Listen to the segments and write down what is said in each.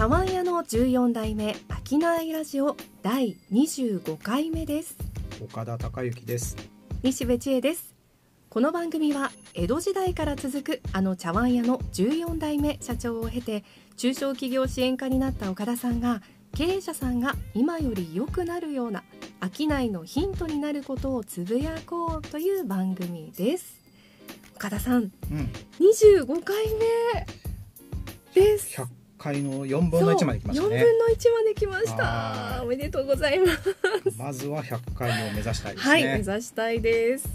茶碗屋の14代目商いラジオ第25回目です。岡田孝之です。西部千恵です。この番組は江戸時代から続くあの茶碗屋の14代目社長を経て中小企業支援課になった岡田さんが経営者さんが今より良くなるような商いのヒントになることをつぶやこうという番組です。岡田さん、うん、25回目です。100回の4分の1まで来ましたね。4分の1まで来ました。おめでとうございます。まずは100回を目指したいですね。はい目指したいです。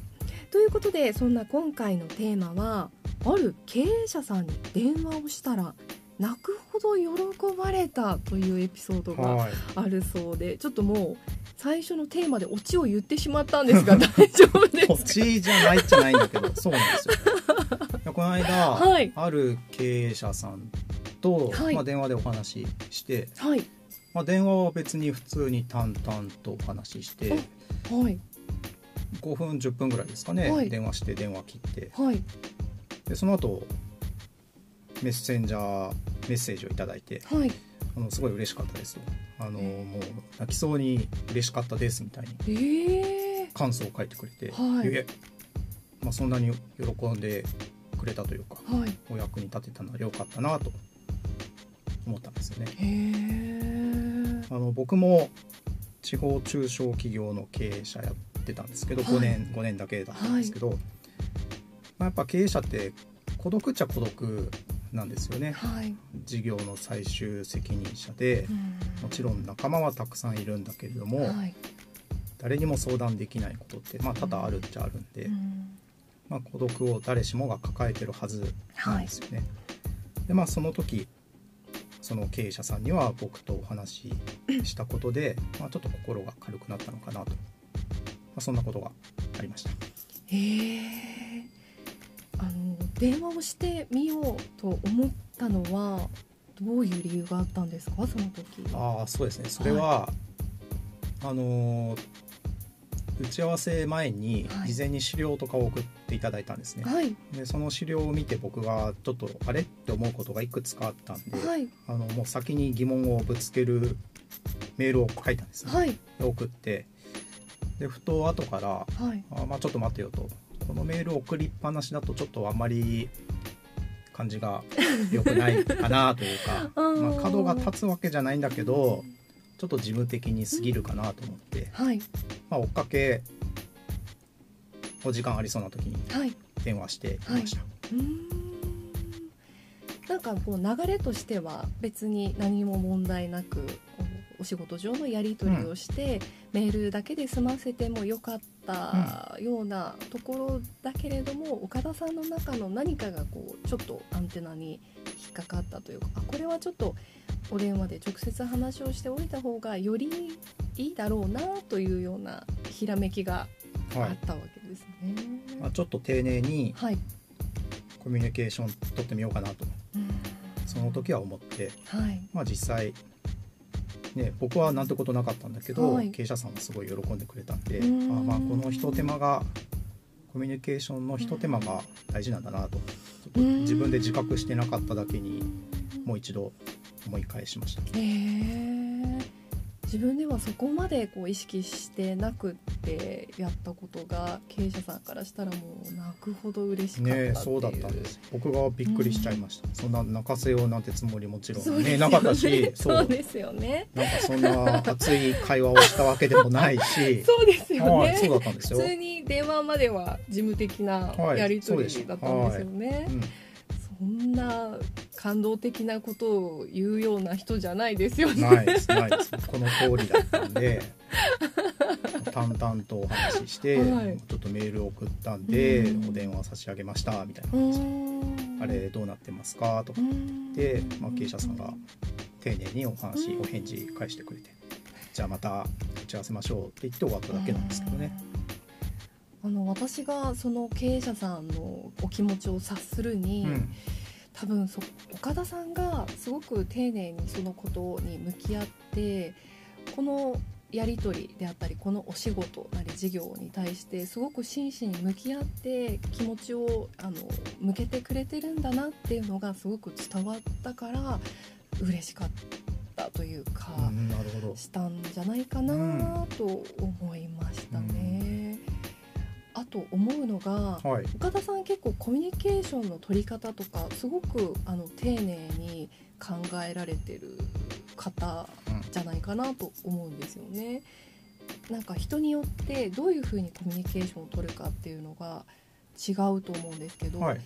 ということでそんな今回のテーマはある経営者さんに電話をしたら泣くほど喜ばれたというエピソードがあるそうで、はい、ちょっともう最初のテーマでオチを言ってしまったんですが 大丈夫ですか？オチじゃないじゃないんだけどそうなんですよ。この間、はい、ある経営者さんと、はい、まあ、電話でお話しして、はい。まあ、電話は別に普通に淡々とお話しして、はい、5分10分ぐらいですかね、はい、電話して電話切って、はい、でその後メッセンジャーメッセージを頂いて、はい、あのすごい嬉しかったですあの、もう泣きそうに嬉しかったですみたいに。感想を書いてくれて、はい、まあ、そんなに喜んでくれたというか、はい、お役に立てたのは良かったなと思ったんですよね。あの僕も地方中小企業の経営者やってたんですけど、はい、5年5年だけだったんですけど、まあ、やっぱ経営者って孤独っちゃ孤独なんですよね、はい、事業の最終責任者で、もちろん仲間はたくさんいるんだけれども、はい、誰にも相談できないことって、まあ、多々あるっちゃあるんで、うん、まあ、孤独を誰しもが抱えてるはずなんですよね。はい、でまあその時その経営者さんには僕とお話ししたことで、まあ、ちょっと心が軽くなったのかなと、まあ、そんなことがありました。へえあの電話をしてみようと思ったのはどういう理由があったんですか？その時。ああそうですね。それは、はい、あの打ち合わせ前に事前に資料とかを送っていただいたんですね、はい、でその資料を見て僕がちょっとあれって思うことがいくつかあったんで、はい、あのもう先に疑問をぶつけるメールを書いたんですね、はい、送って。でふと後から、はい、あまあ、ちょっと待てよと。このメールを送りっぱなしだとちょっとあんまり感じが良くないかなというか まあ、角が立つわけじゃないんだけどちょっと事務的に過ぎるかなと思って、はい、まあ、追っかけお時間ありそうな時に電話していました。はい。はい、なんかこう流れとしては別に何も問題なくお仕事上のやり取りをして、うん、メールだけで済ませてもよかったようなところだけれども、うん、岡田さんの中の何かがこうちょっとアンテナに引っかかったというかあこれはちょっとお電話で直接話をしておいた方がよりいいだろうなというようなひらめきがあったわけですね。はい、まあ、ちょっと丁寧にコミュニケーション取ってみようかなと、その時は思って、はい、まあ、実際ね、僕はなんてことなかったんだけど、はい、経営者さんはすごい喜んでくれたんであまあこのひと手間がコミュニケーションのひと手間が大事なんだなと。自分で自覚してなかっただけにもう一度思い返しました。へー。自分ではそこまでこう意識してなくってやったことが経営者さんからしたらもう泣くほど嬉しかったねそうだったんです。僕がびっくりしちゃいました、うん、そんな泣かせようなんてつもりもちろんね、ね、なかったし そうですよね。なんかそんな熱い会話をしたわけでもないし。そうですよね、そうだったんですよ。普通に電話までは事務的なやり取りだったんですよね、はいそんな感動的なことを言うような人じゃないですよね。ないですないです。この通りだったんで 淡々とお話しして、はい、ちょっとメール送ったんで、お電話差し上げましたみたいな。感じあれどうなってますか？とか。で、まあ、経営者さんが丁寧にお話お返事返してくれてじゃあまた打ち合わせましょうって言って終わっただけなんですけどね。あの私がその経営者さんのお気持ちを察するに、うん、多分そ岡田さんがすごく丁寧にそのことに向き合ってこのやり取りであったりこのお仕事なり事業に対してすごく真摯に向き合って気持ちをあの向けてくれてるんだなっていうのがすごく伝わったから嬉しかったというか、うん、したんじゃないかなと思いましたね。うん、あと思うのが、はい、岡田さん結構コミュニケーションの取り方とかすごくあの丁寧に考えられてる方じゃないかなと思うんですよね。なんか人によってどういうふうにコミュニケーションを取るかっていうのが違うと思うんですけど、はい、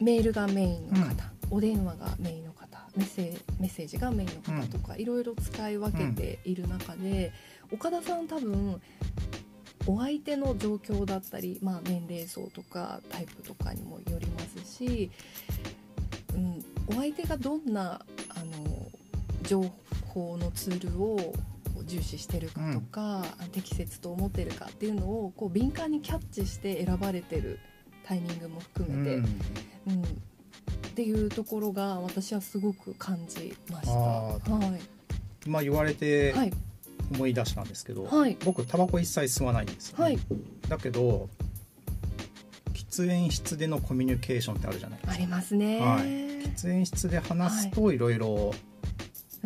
メールがメインの方、うん、お電話がメインの方メッセージメッセージがメインの方とか、うん、いろいろ使い分けている中で、うん、岡田さん多分お相手の状況だったり、まあ、年齢層とかタイプとかにもよりますし、うん、お相手がどんなあの情報のツールを重視してるかとか、うん、適切と思ってるかっていうのをこう敏感にキャッチして選ばれてるタイミングも含めて、うん、うん、っていうところが私はすごく感じました。はい、まあ言われて思い出したんですけど、はい、僕タバコ一切吸わないんですよ、ね、はい、だけど喫煙室でのコミュニケーションってあるじゃないですか。ありますね。はい、喫煙室で話すとい。ろいろ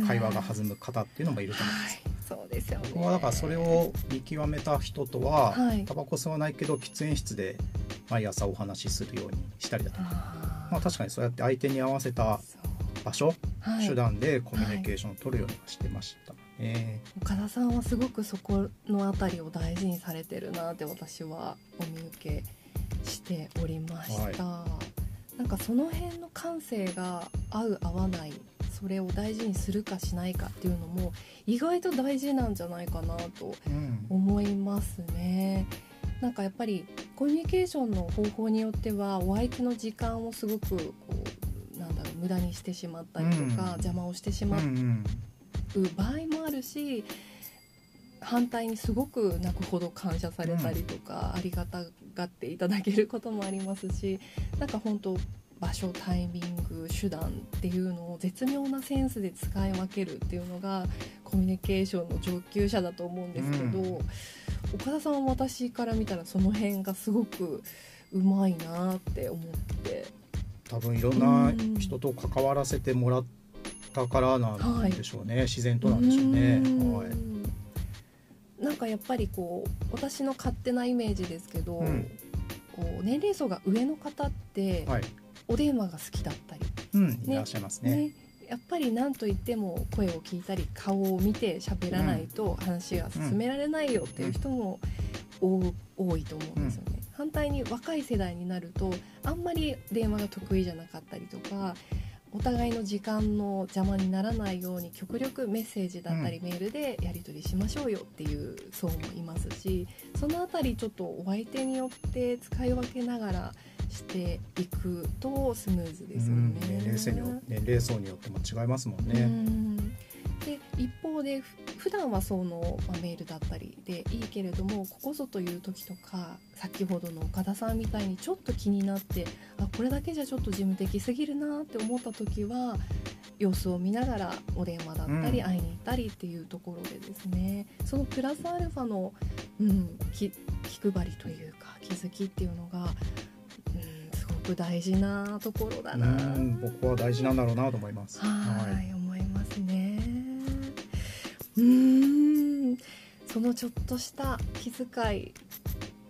会話が弾む方っていうのもいると思います。そうですよ、ね、僕はだからそれを見極めた人とは、はい、タバコ吸わないけど喫煙室で毎朝お話しするようにしたりだとか。まあ、確かにそうやって相手に合わせた場所、はい、手段でコミュニケーションを取るようにしてましたね、岡田さんはすごくそこの辺りを大事にされてるなって私はお見受けしておりました、はい、なんかその辺の感性が合う合わないそれを大事にするかしないかっていうのも意外と大事なんじゃないかなと思いますね。うん、なんかやっぱりコミュニケーションの方法によってはお相手の時間をすごくこうなんだろう無駄にしてしまったりとか、うん、邪魔をしてしまう場合もあるし反対にすごく泣くほど感謝されたりとか、うん、ありがたがっていただけることもありますしなんか本当場所タイミング手段っていうのを絶妙なセンスで使い分けるっていうのがコミュニケーションの上級者だと思うんですけど、うん、岡田さんは私から見たらその辺がすごくうまいなって思って。多分いろんな人と関わらせてもらったからなんでしょうね、はい、自然となんでしょうね。はい、なんかやっぱりこう私の勝手なイメージですけど、うん、こう年齢層が上の方って、はい、お電話が好きだったり、うん、ね、いらっしゃいますね、ね、やっぱり何と言っても声を聞いたり顔を見て喋らないと話が進められないよっていう人も多いと思うんですよね。反対に若い世代になるとあんまり電話が得意じゃなかったりとかお互いの時間の邪魔にならないように極力メッセージだったりメールでやり取りしましょうよっていう層もいますしその辺りちょっとお相手によって使い分けながらしていくとスムーズですよね。年齢層に年齢層によっても違いますもんね。んで一方で普段はその、まあ、メールだったりでいいけれどもここぞという時とか先ほどの岡田さんみたいにちょっと気になってあこれだけじゃちょっと事務的すぎるなって思った時は様子を見ながらお電話だったり会いに行ったりっていうところでですね、うん、そのプラスアルファの、うん、気気配りというか気づきっていうのがく大事なところだな。僕は大事なんだろうなと思います。はい。思いますねうんそのちょっとした気遣い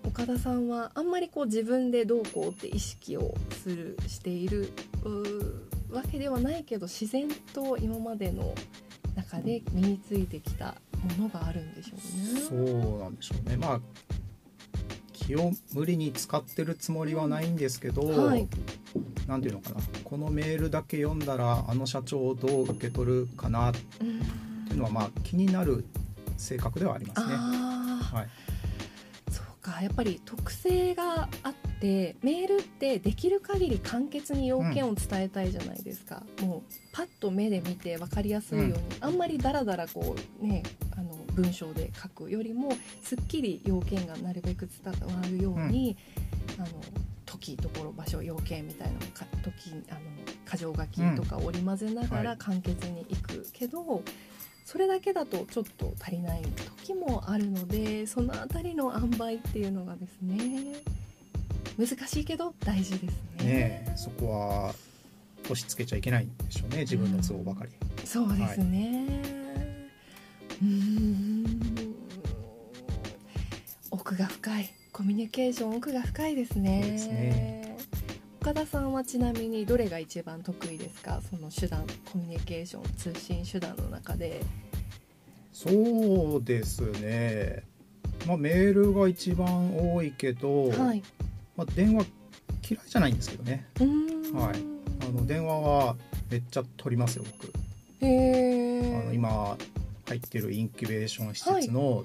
岡田さんはあんまりこう自分でどうこうって意識をするしているわけではないけど自然と今までの中で身についてきたものがあるんでしょうね。そうなんでしょうね。まあ気を無理に使ってるつもりはないんですけど、はい、なんていうのかなこのメールだけ読んだらあの社長をどう受け取るかなのはまあ気になる性格ではありますね。はい。か。やっぱり特性があってメールってできる限り簡潔に要件を伝えたいじゃないですか、うん、もうパッと目で見て分かりやすいように、うん、あんまりダラダラこうねあの文章で書くよりもすっきり要件がなるべく伝わるように、うん、あの時ところ場所要件みたいなのか時あの箇条書きとか織り交ぜながら簡潔にいくけど、それだけだとちょっと足りない時もあるのでその辺りの塩梅っていうのがですね難しいけど大事ですね。ねそこは押し付けちゃいけないんでしょうね自分の都合ばかり、うん、そうですね、はい、うん。奥が深い。コミュニケーション奥が深いですね。ですね岡田さんはちなみにどれが一番得意ですか？その手段コミュニケーション通信手段の中で。そうですね。まあメールが一番多いけど、はい、まあ、電話嫌いじゃないんですけどね。はい。あの電話はめっちゃ取りますよ僕。へあの今入ってるインキュベーション施設の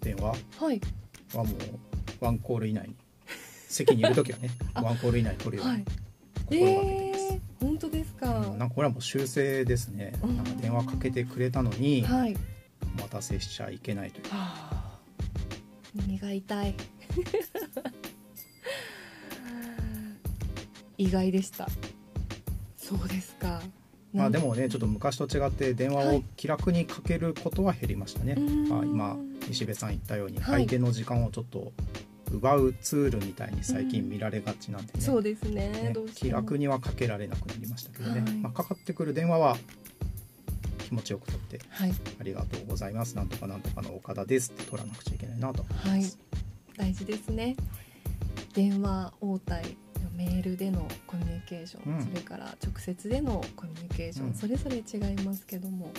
電話はもうワンコール以内に席にいる時はね ワンコール以内に取るように心がけてます、えー、本当ですか、うん、なんかこれはもう修正ですね、なんか電話かけてくれたのに、はい、お待たせしちゃいけないという、はあ、耳が痛い。意外でした。そうですか。まあでもねちょっと昔と違って電話を気楽にかけることは減りましたね、はい、あ今西部さん言ったように相手の時間をちょっと奪うツールみたいに最近見られがちなんでね、うん、そうですね、ね、気楽にはかけられなくなりましたけどね、はい、まあ、かかってくる電話は気持ちよく取って、はい、ありがとうございます。なんとかなんとかの岡田ですって取らなくちゃいけないなと思います、はい、大事ですね。電話応対メールでのコミュニケーション、うん、それから直接でのコミュニケーション、うん、それぞれ違いますけども、ね、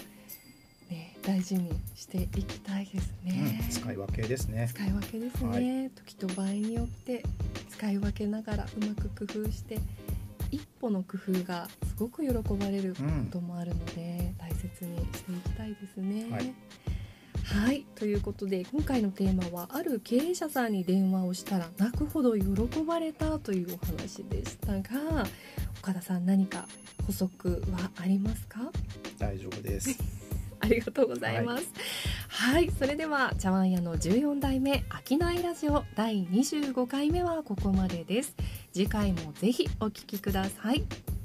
大事にしていきたいですね、うん、使い分けですね。使い分けですね、はい、時と場合によって使い分けながらうまく工夫して一歩の工夫がすごく喜ばれることもあるので、大切にしていきたいですね。はい。はい。ということで今回のテーマはある経営者さんに電話をしたら泣くほど喜ばれたというお話でしたが岡田さん何か補足はありますか？大丈夫です。ありがとうございます。はい、はい、それでは茶碗屋の14代目商いラジオ第25回目はここまでです。次回もぜひお聞きください。